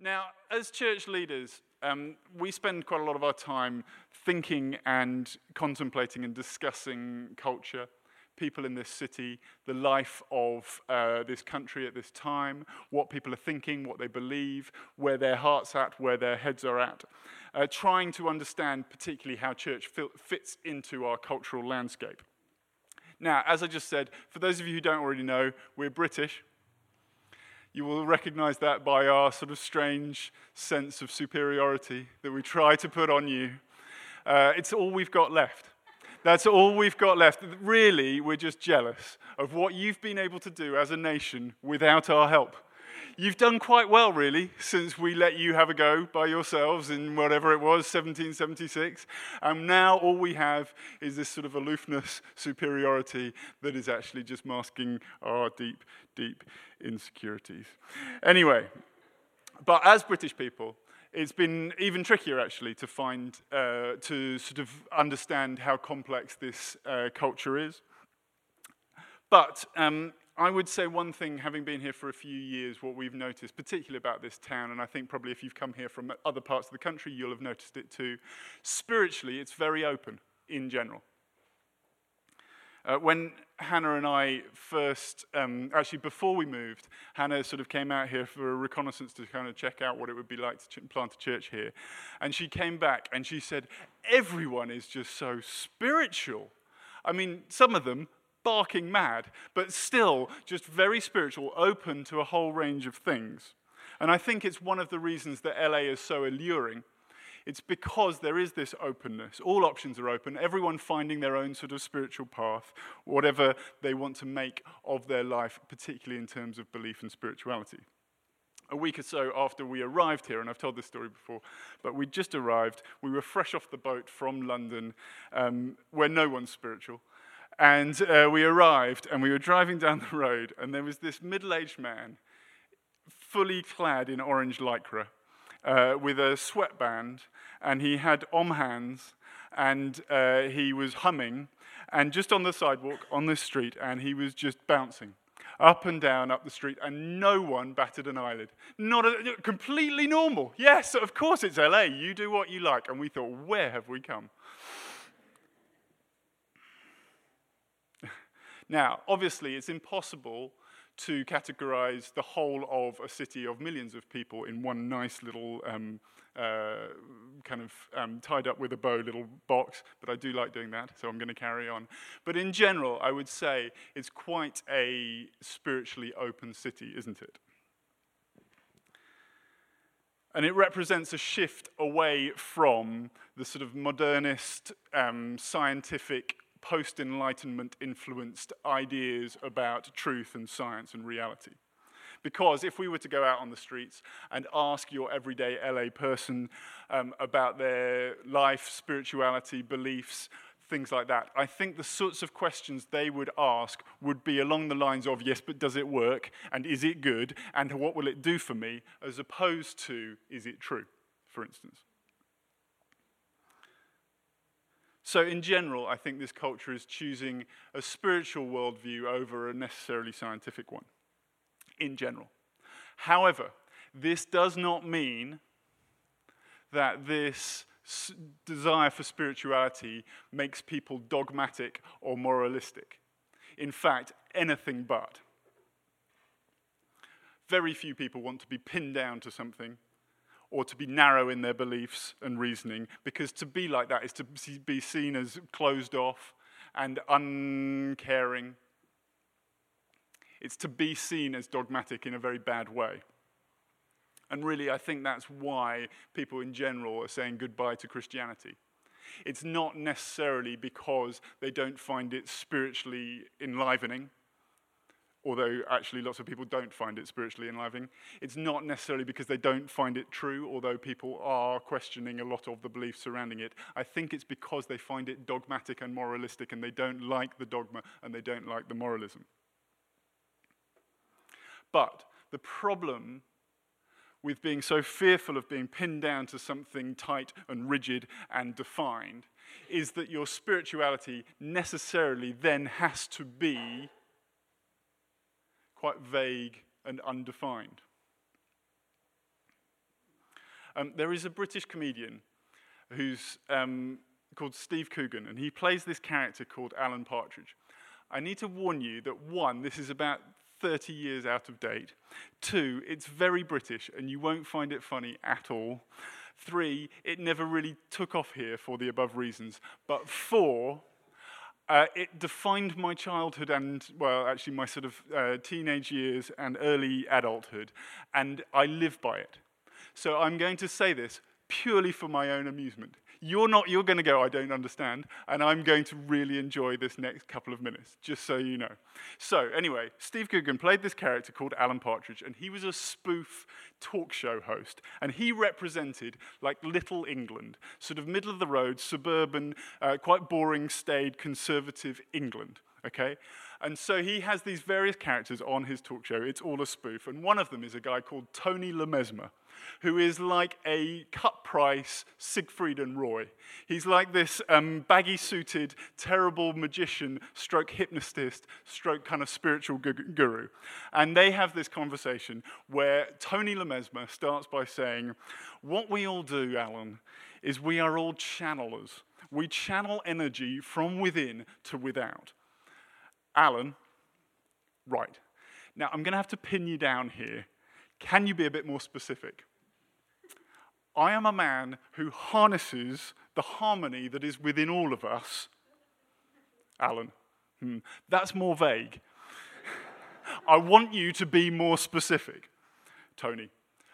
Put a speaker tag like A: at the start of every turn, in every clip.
A: Now, as church leaders, um, we spend quite a lot of our time thinking and contemplating and discussing culture, people in this city, the life of uh, this country at this time, what people are thinking, what they believe, where their heart's are at, where their heads are at, uh, trying to understand particularly how church fits into our cultural landscape. Now, as I just said, for those of you who don't already know, we're British. You will recognize that by our sort of strange sense of superiority that we try to put on you. Uh, it's all we've got left. That's all we've got left. Really, we're just jealous of what you've been able to do as a nation without our help. You've done quite well, really, since we let you have a go by yourselves in whatever it was, 1776. And now all we have is this sort of aloofness, superiority that is actually just masking our deep, deep insecurities. Anyway, but as British people, it's been even trickier actually to find, uh, to sort of understand how complex this uh, culture is. But um, I would say one thing, having been here for a few years, what we've noticed, particularly about this town, and I think probably if you've come here from other parts of the country, you'll have noticed it too. Spiritually, it's very open in general. Uh, when Hannah and I first, um, actually before we moved, Hannah sort of came out here for a reconnaissance to kind of check out what it would be like to ch- plant a church here. And she came back and she said, Everyone is just so spiritual. I mean, some of them barking mad, but still just very spiritual, open to a whole range of things. And I think it's one of the reasons that LA is so alluring. It's because there is this openness. All options are open, everyone finding their own sort of spiritual path, whatever they want to make of their life, particularly in terms of belief and spirituality. A week or so after we arrived here, and I've told this story before, but we just arrived. We were fresh off the boat from London, um, where no one's spiritual. And uh, we arrived and we were driving down the road, and there was this middle aged man, fully clad in orange lycra, uh, with a sweatband, and he had om hands, and uh, he was humming, and just on the sidewalk on the street, and he was just bouncing up and down up the street, and no one batted an eyelid. Not a, completely normal. Yes, of course it's LA. You do what you like. And we thought, where have we come? Now, obviously, it's impossible to categorize the whole of a city of millions of people in one nice little um, uh, kind of um, tied up with a bow little box, but I do like doing that, so I'm going to carry on. But in general, I would say it's quite a spiritually open city, isn't it? And it represents a shift away from the sort of modernist, um, scientific post Enlightenment influenced ideas about truth and science and reality. Because if we were to go out on the streets and ask your everyday LA person um, about their life, spirituality, beliefs, things like that, I think the sorts of questions they would ask would be along the lines of, yes, but does it work? And is it good? And what will it do for me? As opposed to, is it true, for instance. So, in general, I think this culture is choosing a spiritual worldview over a necessarily scientific one, in general. However, this does not mean that this desire for spirituality makes people dogmatic or moralistic. In fact, anything but. Very few people want to be pinned down to something or to be narrow in their beliefs and reasoning, because to be like that is to be seen as closed off and uncaring. It's to be seen as dogmatic in a very bad way. And really, I think that's why people in general are saying goodbye to Christianity. It's not necessarily because they don't find it spiritually enlivening although actually lots of people don't find it spiritually enlivening. It's not necessarily because they don't find it true, although people are questioning a lot of the beliefs surrounding it. I think it's because they find it dogmatic and moralistic and they don't like the dogma and they don't like the moralism. But the problem with being so fearful of being pinned down to something tight and rigid and defined is that your spirituality necessarily then has to be quite vague and undefined. Um, there is a British comedian who's um, called Steve Coogan, and he plays this character called Alan Partridge. I need to warn you that one, this is about 30 years out of date. Two, it's very British, and you won't find it funny at all. Three, it never really took off here for the above reasons. But four, uh, it defined my childhood and, well, actually my sort of uh, teenage years and early adulthood, and I live by it. So I'm going to say this purely for my own amusement. You're not, you're going to go, I don't understand, and I'm going to really enjoy this next couple of minutes, just so you know. So, anyway, Steve Coogan played this character called Alan Partridge, and he was a spoof talk show host, and he represented like little England, sort of middle of the road, suburban, uh, quite boring, staid, conservative England, okay? And so he has these various characters on his talk show. It's all a spoof. And one of them is a guy called Tony Le Mesmer who is like a cut price Siegfried and Roy. He's like this um, baggy suited, terrible magician, stroke hypnotist, stroke kind of spiritual guru. And they have this conversation where Tony Le Mesmer starts by saying, What we all do, Alan, is we are all channelers. We channel energy from within to without. Alan, right. Now, I'm going to have to pin you down here. Can you be a bit more specific? I am a man who harnesses the harmony that is within all of us. Alan, hmm. that's more vague. I want you to be more specific. Tony,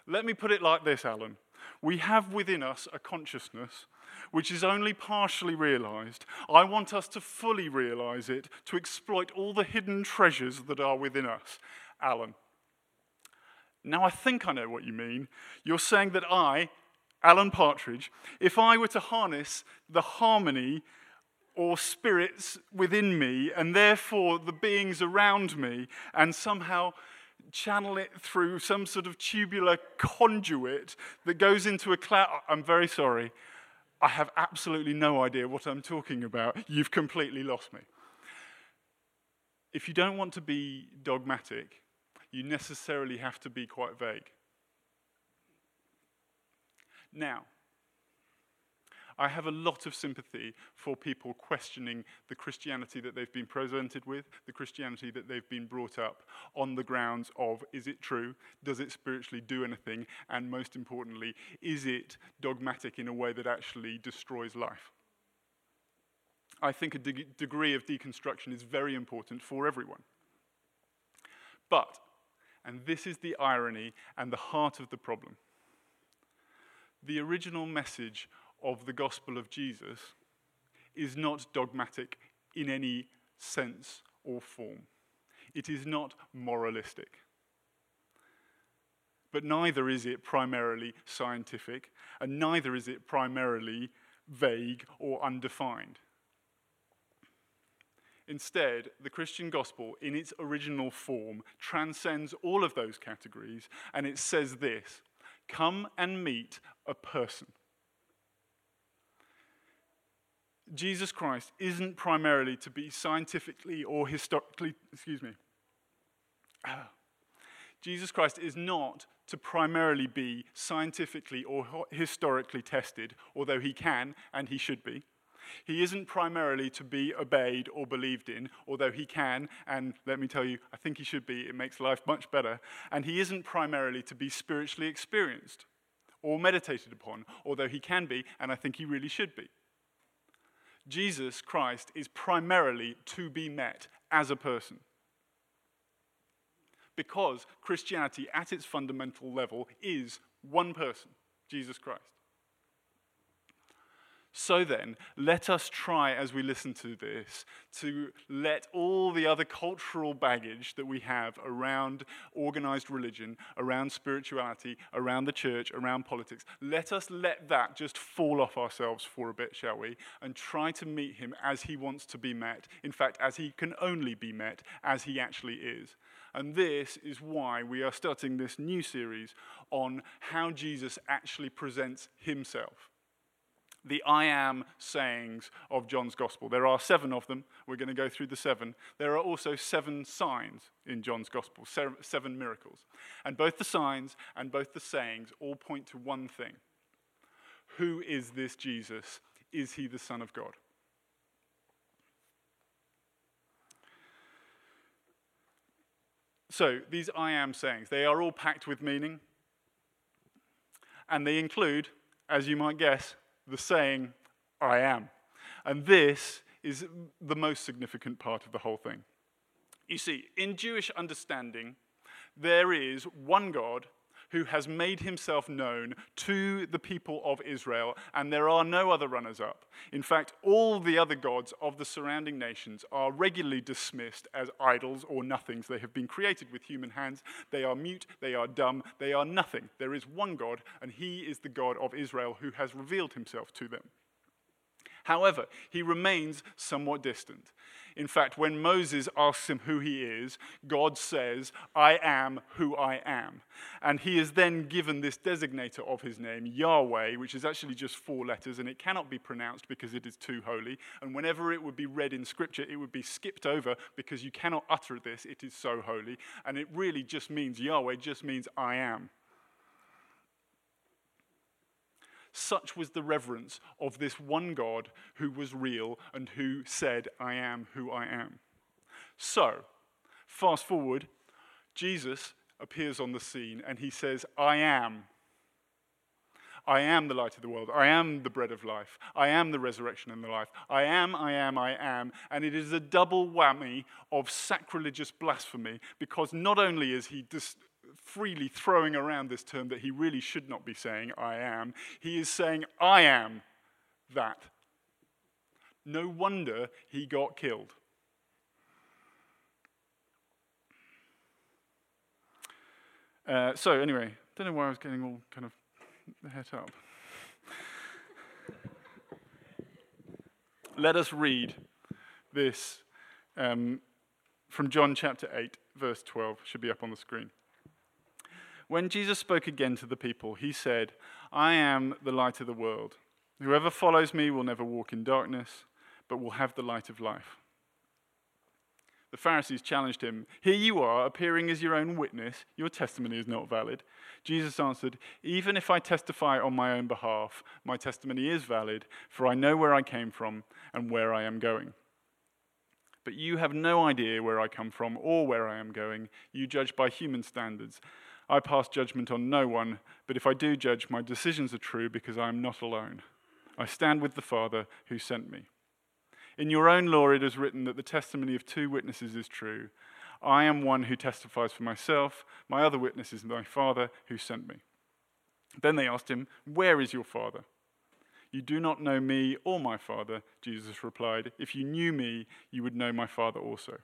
A: let me put it like this, Alan. We have within us a consciousness which is only partially realized. I want us to fully realize it, to exploit all the hidden treasures that are within us. Alan. Now, I think I know what you mean. You're saying that I, Alan Partridge, if I were to harness the harmony or spirits within me and therefore the beings around me and somehow channel it through some sort of tubular conduit that goes into a cloud. I'm very sorry. I have absolutely no idea what I'm talking about. You've completely lost me. If you don't want to be dogmatic, you necessarily have to be quite vague. Now, I have a lot of sympathy for people questioning the Christianity that they've been presented with, the Christianity that they've been brought up on the grounds of is it true? Does it spiritually do anything? And most importantly, is it dogmatic in a way that actually destroys life? I think a de- degree of deconstruction is very important for everyone. But, and this is the irony and the heart of the problem the original message of the gospel of Jesus is not dogmatic in any sense or form. It is not moralistic. But neither is it primarily scientific, and neither is it primarily vague or undefined. Instead, the Christian gospel, in its original form, transcends all of those categories, and it says this Come and meet a person. Jesus Christ isn't primarily to be scientifically or historically, excuse me. Jesus Christ is not to primarily be scientifically or historically tested, although he can and he should be. He isn't primarily to be obeyed or believed in, although he can, and let me tell you, I think he should be. It makes life much better. And he isn't primarily to be spiritually experienced or meditated upon, although he can be, and I think he really should be. Jesus Christ is primarily to be met as a person. Because Christianity, at its fundamental level, is one person, Jesus Christ. So then, let us try as we listen to this to let all the other cultural baggage that we have around organized religion, around spirituality, around the church, around politics, let us let that just fall off ourselves for a bit, shall we? And try to meet him as he wants to be met. In fact, as he can only be met, as he actually is. And this is why we are starting this new series on how Jesus actually presents himself the I am sayings of John's gospel. There are seven of them. We're going to go through the seven. There are also seven signs in John's gospel, seven miracles. And both the signs and both the sayings all point to one thing Who is this Jesus? Is he the Son of God? So, these I am sayings, they are all packed with meaning. And they include, as you might guess, the saying, I am. And this is the most significant part of the whole thing. You see, in Jewish understanding, there is one God who has made himself known to the people of Israel, and there are no other runners up. In fact, all the other gods of the surrounding nations are regularly dismissed as idols or nothings. They have been created with human hands. They are mute, they are dumb, they are nothing. There is one God, and he is the God of Israel who has revealed himself to them. However, he remains somewhat distant. In fact, when Moses asks him who he is, God says, I am who I am. And he is then given this designator of his name, Yahweh, which is actually just four letters, and it cannot be pronounced because it is too holy. And whenever it would be read in Scripture, it would be skipped over because you cannot utter this, it is so holy. And it really just means, Yahweh just means I am. Such was the reverence of this one God who was real and who said, I am who I am. So, fast forward, Jesus appears on the scene and he says, I am. I am the light of the world. I am the bread of life. I am the resurrection and the life. I am, I am, I am. And it is a double whammy of sacrilegious blasphemy because not only is he dis- freely throwing around this term that he really should not be saying, I am. He is saying, I am that. No wonder he got killed. Uh, so, anyway, don't know why I was getting all kind of het up. Let us read this um, from John chapter 8, verse 12. Should be up on the screen. When Jesus spoke again to the people, he said, I am the light of the world. Whoever follows me will never walk in darkness, but will have the light of life. The Pharisees challenged him, Here you are, appearing as your own witness. Your testimony is not valid. Jesus answered, Even if I testify on my own behalf, my testimony is valid, for I know where I came from and where I am going. But you have no idea where I come from or where I am going. You judge by human standards. I pass judgment on no one, but if I do judge, my decisions are true because I am not alone. I stand with the Father who sent me. In your own law, it is written that the testimony of two witnesses is true. I am one who testifies for myself. My other witness is my Father who sent me. Then they asked him, Where is your Father? You do not know me or my Father, Jesus replied. If you knew me, you would know my Father also.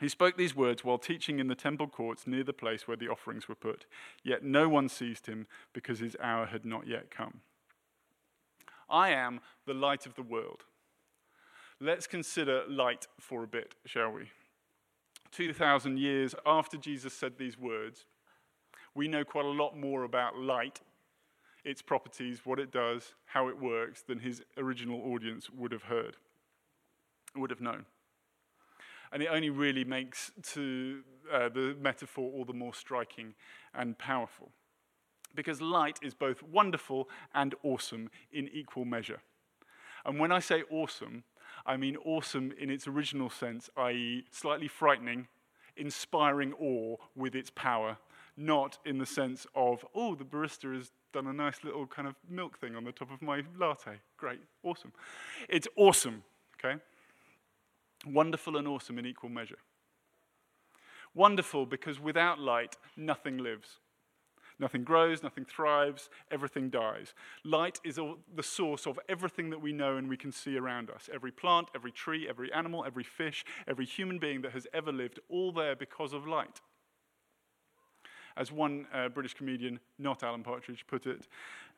A: He spoke these words while teaching in the temple courts near the place where the offerings were put. Yet no one seized him because his hour had not yet come. I am the light of the world. Let's consider light for a bit, shall we? 2,000 years after Jesus said these words, we know quite a lot more about light, its properties, what it does, how it works, than his original audience would have heard, would have known. And it only really makes to, uh, the metaphor all the more striking and powerful. Because light is both wonderful and awesome in equal measure. And when I say awesome, I mean awesome in its original sense, i.e., slightly frightening, inspiring awe with its power, not in the sense of, oh, the barista has done a nice little kind of milk thing on the top of my latte. Great, awesome. It's awesome, okay? Wonderful and awesome in equal measure. Wonderful because without light, nothing lives. Nothing grows, nothing thrives, everything dies. Light is the source of everything that we know and we can see around us. Every plant, every tree, every animal, every fish, every human being that has ever lived, all there because of light. As one uh, British comedian, not Alan Partridge, put it,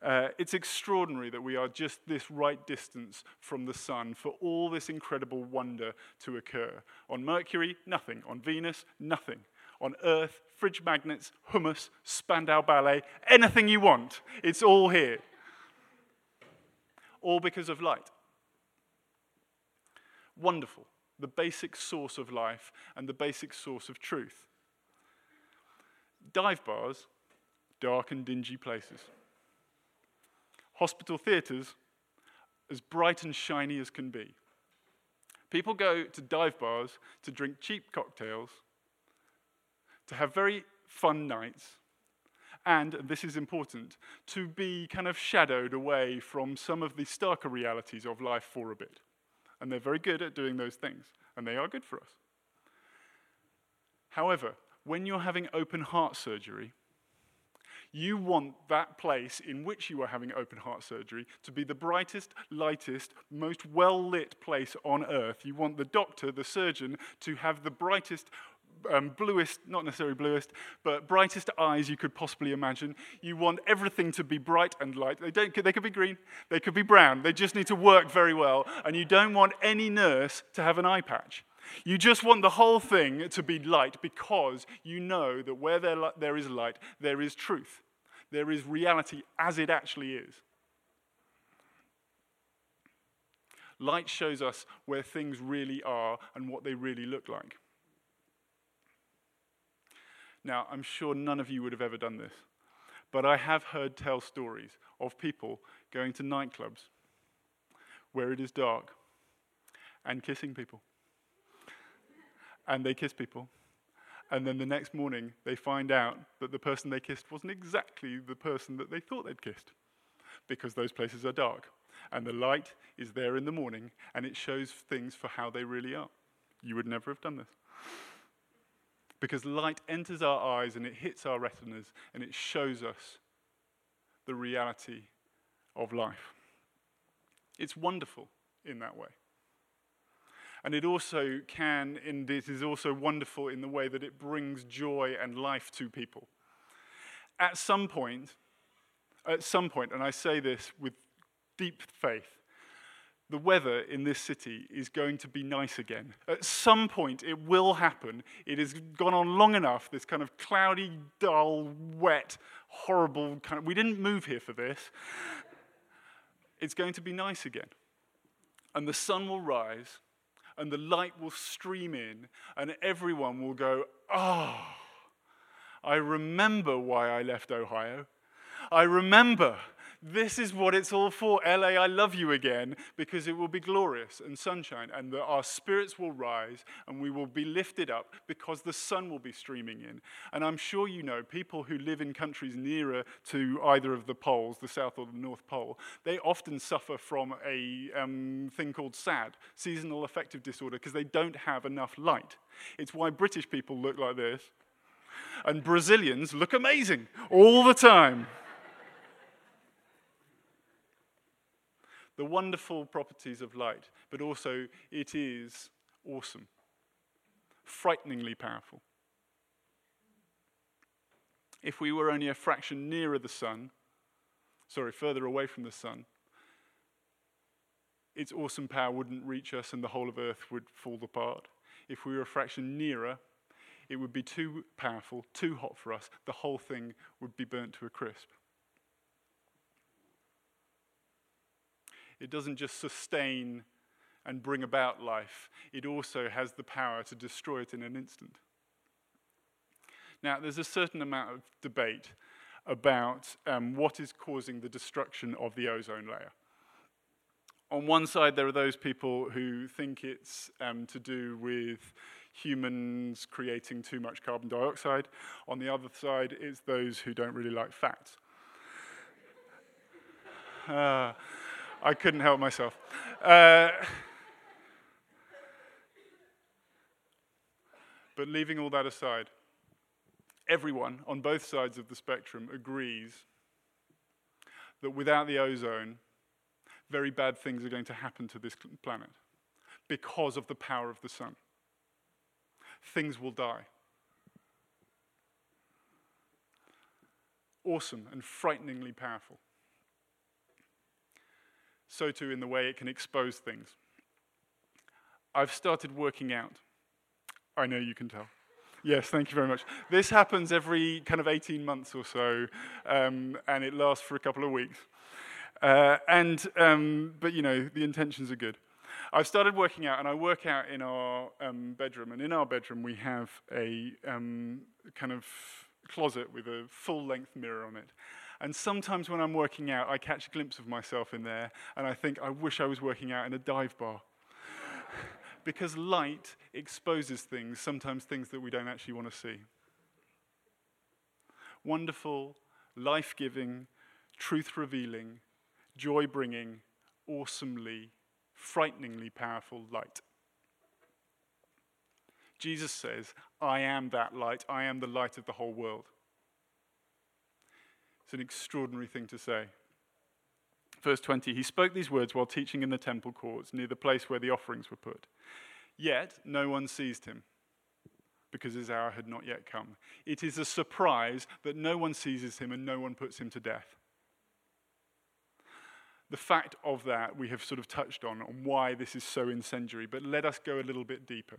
A: uh, it's extraordinary that we are just this right distance from the sun for all this incredible wonder to occur. On Mercury, nothing. On Venus, nothing. On Earth, fridge magnets, hummus, Spandau Ballet, anything you want. It's all here. All because of light. Wonderful. The basic source of life and the basic source of truth. Dive bars, dark and dingy places. hospital theatres as bright and shiny as can be. People go to dive bars to drink cheap cocktails, to have very fun nights, and, and this is important, to be kind of shadowed away from some of the starker realities of life for a bit. And they're very good at doing those things, and they are good for us. However, when you're having open heart surgery, you want that place in which you are having open heart surgery to be the brightest, lightest, most well lit place on earth. You want the doctor, the surgeon, to have the brightest, um, bluest, not necessarily bluest, but brightest eyes you could possibly imagine. You want everything to be bright and light. They, don't, they could be green, they could be brown. They just need to work very well. And you don't want any nurse to have an eye patch. You just want the whole thing to be light because you know that where there, there is light, there is truth. There is reality as it actually is. Light shows us where things really are and what they really look like. Now, I'm sure none of you would have ever done this, but I have heard tell stories of people going to nightclubs where it is dark and kissing people and they kiss people. And then the next morning, they find out that the person they kissed wasn't exactly the person that they thought they'd kissed because those places are dark. And the light is there in the morning and it shows things for how they really are. You would never have done this. Because light enters our eyes and it hits our retinas and it shows us the reality of life. It's wonderful in that way. And it also can, and it is also wonderful in the way that it brings joy and life to people. At some point, at some point, and I say this with deep faith, the weather in this city is going to be nice again. At some point, it will happen. It has gone on long enough, this kind of cloudy, dull, wet, horrible kind of. We didn't move here for this. It's going to be nice again. And the sun will rise, and the light will stream in, and everyone will go, Oh, I remember why I left Ohio. I remember this is what it's all for. LA, I love you again because it will be glorious and sunshine, and our spirits will rise and we will be lifted up because the sun will be streaming in. And I'm sure you know people who live in countries nearer to either of the poles, the South or the North Pole, they often suffer from a um, thing called SAD, seasonal affective disorder, because they don't have enough light. It's why British people look like this. And Brazilians look amazing all the time. The wonderful properties of light, but also it is awesome, frighteningly powerful. If we were only a fraction nearer the sun, sorry, further away from the sun, its awesome power wouldn't reach us and the whole of Earth would fall apart. If we were a fraction nearer, it would be too powerful, too hot for us. The whole thing would be burnt to a crisp. It doesn't just sustain and bring about life, it also has the power to destroy it in an instant. Now, there's a certain amount of debate about um, what is causing the destruction of the ozone layer. On one side, there are those people who think it's um, to do with humans creating too much carbon dioxide. On the other side, it's those who don't really like fats. Uh, I couldn't help myself. Uh, but leaving all that aside, everyone on both sides of the spectrum agrees that without the ozone, very bad things are going to happen to this planet because of the power of the sun. Things will die. Awesome and frighteningly powerful so too in the way it can expose things. I've started working out. I know you can tell. Yes, thank you very much. This happens every kind of 18 months or so, um, and it lasts for a couple of weeks. Uh, and, um, but you know, the intentions are good. I've started working out, and I work out in our um, bedroom. And in our bedroom, we have a um, kind of closet with a full length mirror on it. And sometimes when I'm working out, I catch a glimpse of myself in there and I think, I wish I was working out in a dive bar. because light exposes things, sometimes things that we don't actually want to see. Wonderful, life giving, truth revealing, joy bringing, awesomely, frighteningly powerful light. Jesus says, I am that light. I am the light of the whole world. It's an extraordinary thing to say. Verse 20 He spoke these words while teaching in the temple courts near the place where the offerings were put. Yet no one seized him because his hour had not yet come. It is a surprise that no one seizes him and no one puts him to death. The fact of that we have sort of touched on, on why this is so incendiary, but let us go a little bit deeper.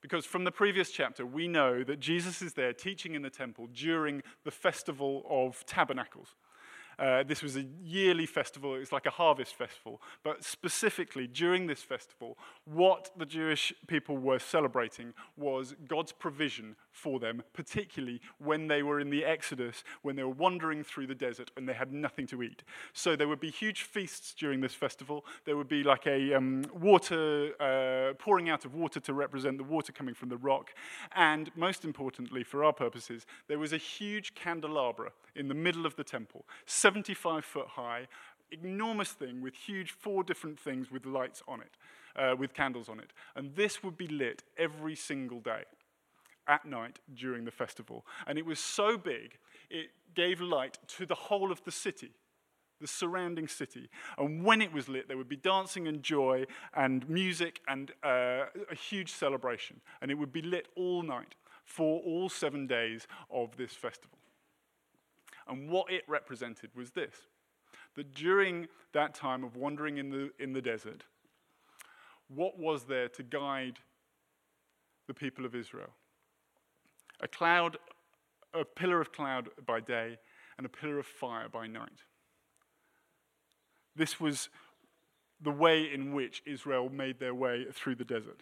A: Because from the previous chapter, we know that Jesus is there teaching in the temple during the festival of tabernacles. Uh, this was a yearly festival, it was like a harvest festival. But specifically, during this festival, what the Jewish people were celebrating was God's provision for them, particularly when they were in the Exodus, when they were wandering through the desert and they had nothing to eat. So there would be huge feasts during this festival. There would be like a um, water, uh, pouring out of water to represent the water coming from the rock. And most importantly, for our purposes, there was a huge candelabra in the middle of the temple, 75 foot high, enormous thing with huge four different things with lights on it, uh, with candles on it. And this would be lit every single day at night during the festival. And it was so big, it gave light to the whole of the city, the surrounding city. And when it was lit, there would be dancing and joy and music and uh, a huge celebration. And it would be lit all night for all seven days of this festival. And what it represented was this that during that time of wandering in the, in the desert, what was there to guide the people of Israel? a cloud, a pillar of cloud by day, and a pillar of fire by night. This was the way in which Israel made their way through the desert.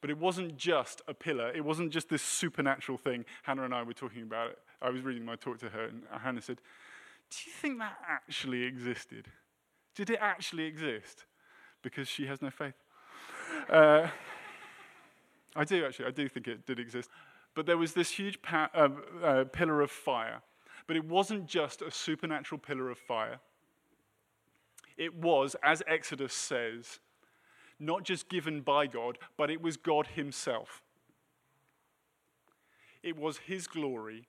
A: But it wasn't just a pillar, it wasn't just this supernatural thing. Hannah and I were talking about it. I was reading my talk to her, and Hannah said, Do you think that actually existed? Did it actually exist? Because she has no faith. Uh, I do actually. I do think it did exist. But there was this huge pa- uh, uh, pillar of fire. But it wasn't just a supernatural pillar of fire. It was, as Exodus says, not just given by God, but it was God Himself. It was His glory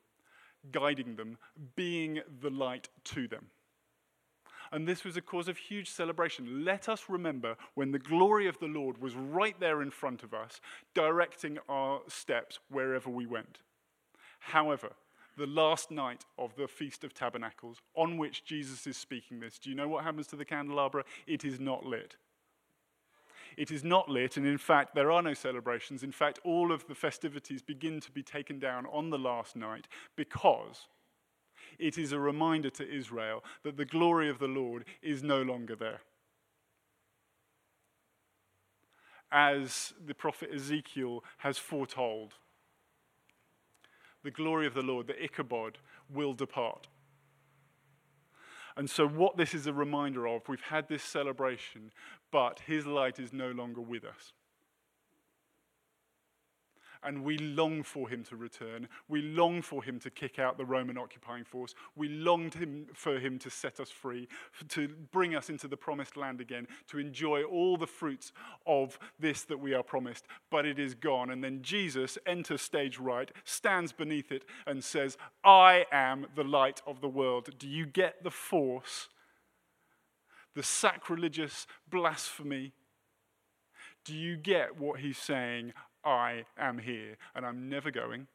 A: guiding them, being the light to them and this was a cause of huge celebration. Let us remember when the glory of the Lord was right there in front of us, directing our steps wherever we went. However, the last night of the Feast of Tabernacles, on which Jesus is speaking this, do you know what happens to the candelabra? It is not lit. It is not lit, and in fact, there are no celebrations. In fact, all of the festivities begin to be taken down on the last night because it is a reminder to Israel that the glory of the Lord is no longer there. As the prophet Ezekiel has foretold, the glory of the Lord, the Ichabod, will depart. And so, what this is a reminder of, we've had this celebration, but his light is no longer with us and we long for him to return. We long for him to kick out the Roman occupying force. We longed him, for him to set us free, to bring us into the promised land again, to enjoy all the fruits of this that we are promised. But it is gone. And then Jesus enters stage right, stands beneath it, and says, I am the light of the world. Do you get the force? The sacrilegious blasphemy do you get what he's saying? I am here and I'm never going.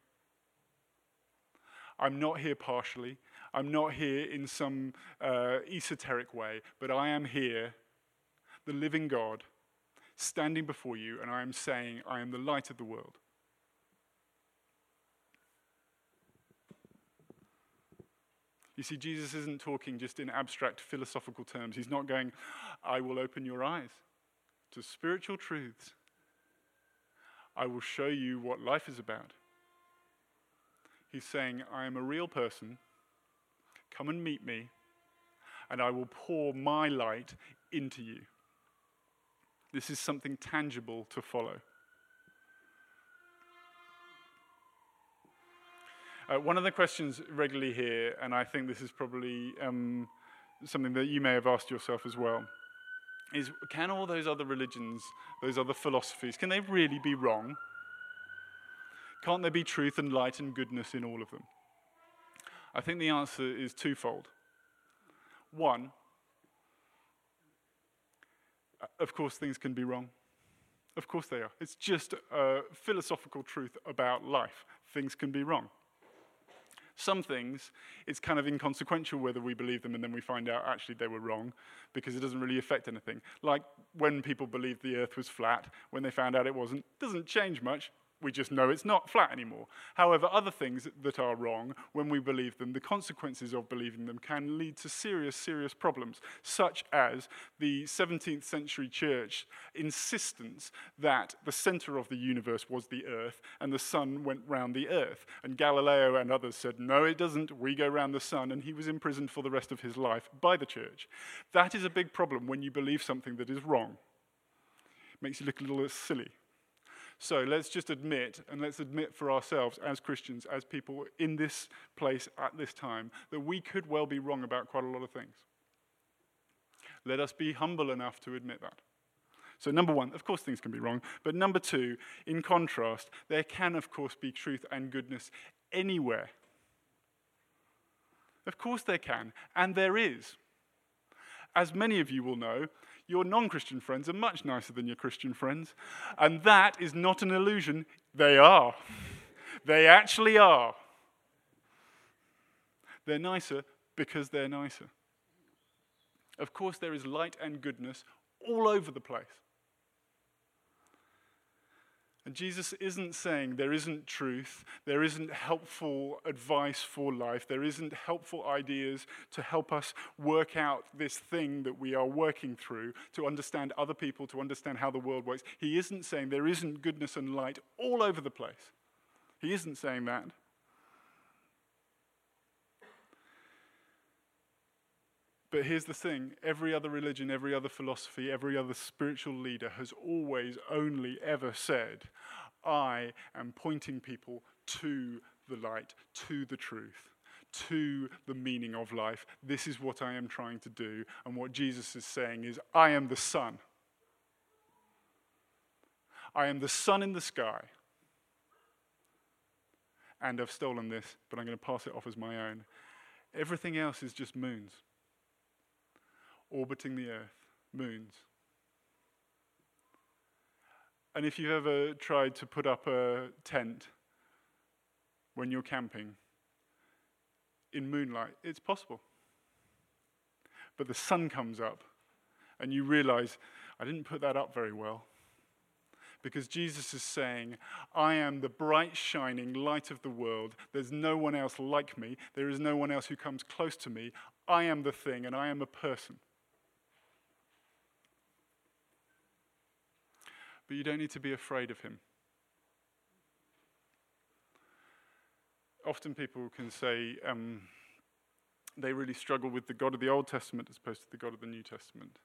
A: I'm not here partially. I'm not here in some uh, esoteric way, but I am here, the living God, standing before you, and I am saying, I am the light of the world. You see, Jesus isn't talking just in abstract philosophical terms. He's not going, I will open your eyes to spiritual truths I will show you what life is about. He's saying, I am a real person. Come and meet me, and I will pour my light into you. This is something tangible to follow. Uh, one of the questions regularly here, and I think this is probably um, something that you may have asked yourself as well, is can all those other religions, those other philosophies, can they really be wrong? Can't there be truth and light and goodness in all of them? I think the answer is twofold. One, of course, things can be wrong. Of course, they are. It's just a philosophical truth about life. Things can be wrong. Some things, it's kind of inconsequential whether we believe them and then we find out actually they were wrong because it doesn't really affect anything. Like when people believed the earth was flat, when they found out it wasn't, doesn't change much we just know it's not flat anymore. However, other things that are wrong, when we believe them, the consequences of believing them can lead to serious, serious problems, such as the 17th century church insistence that the center of the universe was the earth and the sun went round the earth. And Galileo and others said, no, it doesn't, we go round the sun, and he was imprisoned for the rest of his life by the church. That is a big problem when you believe something that is wrong. It makes you look a little silly. So let's just admit, and let's admit for ourselves as Christians, as people in this place at this time, that we could well be wrong about quite a lot of things. Let us be humble enough to admit that. So, number one, of course, things can be wrong. But number two, in contrast, there can, of course, be truth and goodness anywhere. Of course, there can, and there is. As many of you will know, your non Christian friends are much nicer than your Christian friends. And that is not an illusion. They are. they actually are. They're nicer because they're nicer. Of course, there is light and goodness all over the place. And Jesus isn't saying there isn't truth, there isn't helpful advice for life, there isn't helpful ideas to help us work out this thing that we are working through, to understand other people, to understand how the world works. He isn't saying there isn't goodness and light all over the place. He isn't saying that. But here's the thing every other religion, every other philosophy, every other spiritual leader has always only ever said, I am pointing people to the light, to the truth, to the meaning of life. This is what I am trying to do. And what Jesus is saying is, I am the sun. I am the sun in the sky. And I've stolen this, but I'm going to pass it off as my own. Everything else is just moons orbiting the Earth, moons. And if you've ever tried to put up a tent when you're camping in moonlight, it's possible. But the sun comes up, and you realize, I didn't put that up very well. Because Jesus is saying, I am the bright, shining light of the world. There's no one else like me. There is no one else who comes close to me. I am the thing, and I am a person. But you don't need to be afraid of him. Often people can say um, they really struggle with the God of the Old Testament as opposed to the God of the New Testament.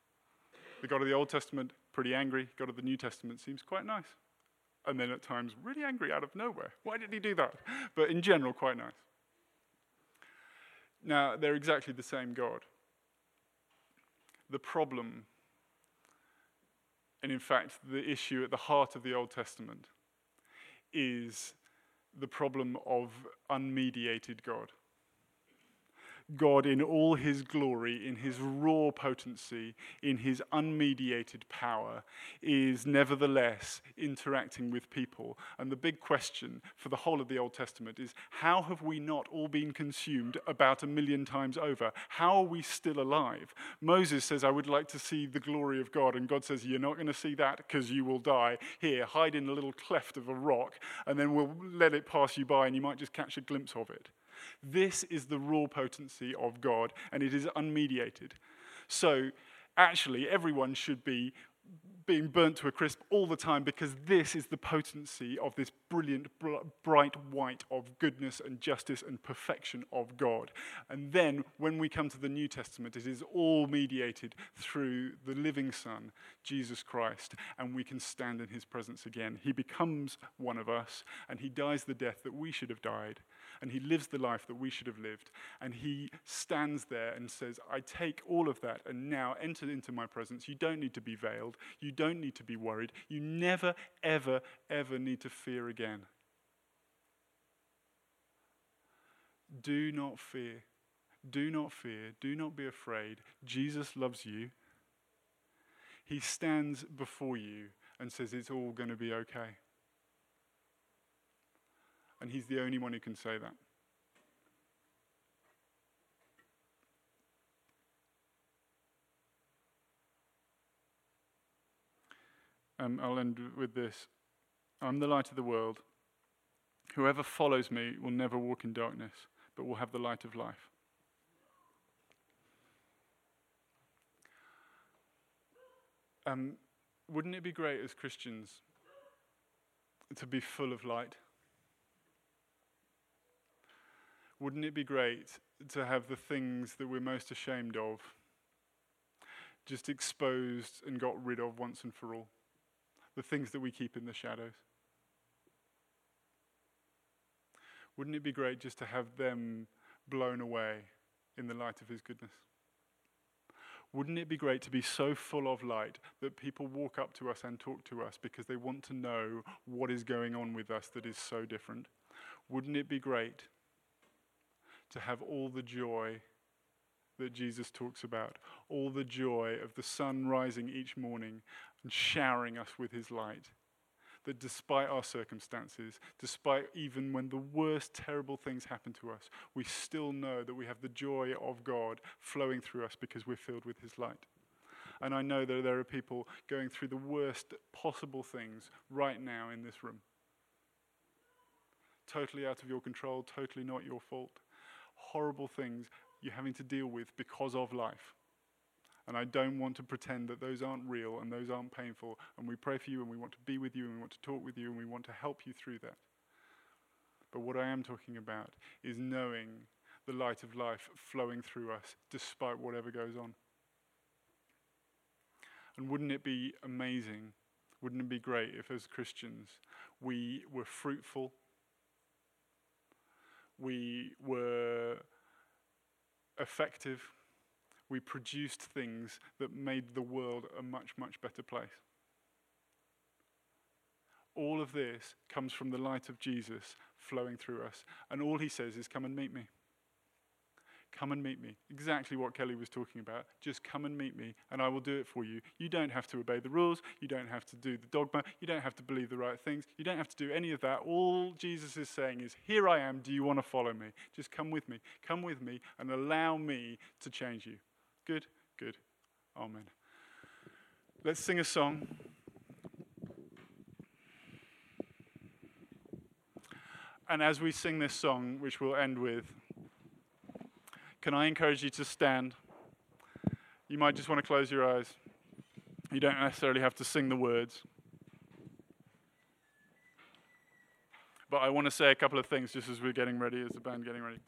A: The God of the Old Testament, pretty angry. God of the New Testament seems quite nice. And then at times, really angry out of nowhere. Why did he do that? But in general, quite nice. Now, they're exactly the same God. The problem and in fact, the issue at the heart of the Old Testament is the problem of unmediated God. God in all his glory, in his raw potency, in his unmediated power, is nevertheless interacting with people. And the big question for the whole of the Old Testament is how have we not all been consumed about a million times over? How are we still alive? Moses says, I would like to see the glory of God. And God says, You're not going to see that because you will die. Here, hide in a little cleft of a rock, and then we'll let it pass you by, and you might just catch a glimpse of it. This is the raw potency of God, and it is unmediated. So, actually, everyone should be being burnt to a crisp all the time because this is the potency of this brilliant, br- bright white of goodness and justice and perfection of God. And then when we come to the New Testament, it is all mediated through the living Son, Jesus Christ, and we can stand in his presence again. He becomes one of us, and he dies the death that we should have died and he lives the life that we should have lived. And he stands there and says, I take all of that and now enter into my presence. You don't need to be veiled. You don't need to be worried. You never, ever, ever need to fear again. Do not fear. Do not fear. Do not be afraid. Jesus loves you. He stands before you and says, It's all going to be okay and he's the only one who can say that. Um, I'll end with this. I'm the light of the world. Whoever follows me will never walk in darkness, but will have the light of life. Um, wouldn't it be great as Christians to be full of light? Wouldn't it be great to have the things that we're most ashamed of just exposed and got rid of once and for all? The things that we keep in the shadows. Wouldn't it be great just to have them blown away in the light of His goodness? Wouldn't it be great to be so full of light that people walk up to us and talk to us because they want to know what is going on with us that is so different? Wouldn't it be great to have all the joy that Jesus talks about, all the joy of the sun rising each morning and showering us with his light. That despite our circumstances, despite even when the worst terrible things happen to us, we still know that we have the joy of God flowing through us because we're filled with his light. And I know that there are people going through the worst possible things right now in this room. Totally out of your control, totally not your fault horrible things you're having to deal with because of life. And I don't want to pretend that those aren't real and those aren't painful. And we pray for you and we want to be with you and we want to talk with you and we want to help you through that. But what I am talking about is knowing the light of life flowing through us despite whatever goes on. And wouldn't it be amazing? Wouldn't it be great if, as Christians, we were fruitful we were effective, we produced things that made the world a much, much better place. All of this comes from the light of Jesus flowing through us. And all he says is, Come and meet me. Come and meet me. Exactly what Kelly was talking about. Just come and meet me, and I will do it for you. You don't have to obey the rules. You don't have to do the dogma. You don't have to believe the right things. You don't have to do any of that. All Jesus is saying is, Here I am. Do you want to follow me? Just come with me. Come with me and allow me to change you. Good? Good. Amen. Let's sing a song. And as we sing this song, which we'll end with, can I encourage you to stand? You might just want to close your eyes. You don't necessarily have to sing the words. But I want to say a couple of things just as we're getting ready, as the band getting ready.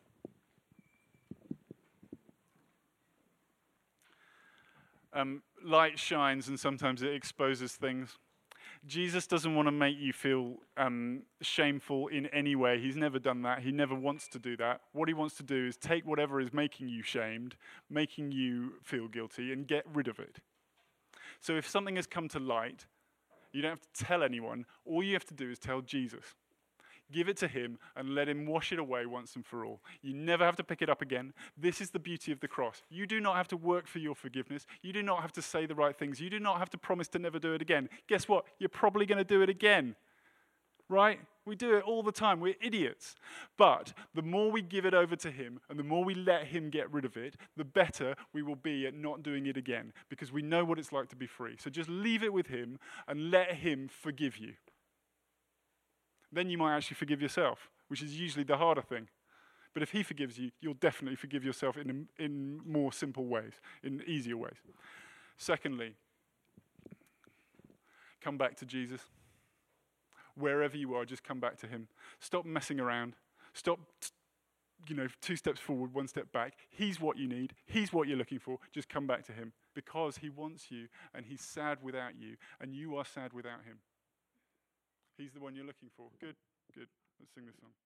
A: Um, light shines and sometimes it exposes things. Jesus doesn't want to make you feel um, shameful in any way. He's never done that. He never wants to do that. What he wants to do is take whatever is making you shamed, making you feel guilty, and get rid of it. So if something has come to light, you don't have to tell anyone. All you have to do is tell Jesus. Give it to Him and let Him wash it away once and for all. You never have to pick it up again. This is the beauty of the cross. You do not have to work for your forgiveness. You do not have to say the right things. You do not have to promise to never do it again. Guess what? You're probably going to do it again. Right? We do it all the time. We're idiots. But the more we give it over to Him and the more we let Him get rid of it, the better we will be at not doing it again because we know what it's like to be free. So just leave it with Him and let Him forgive you then you might actually forgive yourself, which is usually the harder thing. But if He forgives you, you'll definitely forgive yourself in, in more simple ways, in easier ways. Secondly, come back to Jesus. Wherever you are, just come back to Him. Stop messing around. Stop, you know, two steps forward, one step back. He's what you need. He's what you're looking for. Just come back to Him because He wants you and He's sad without you and you are sad without Him. He's the one you're looking for. Good, good. Let's sing this song.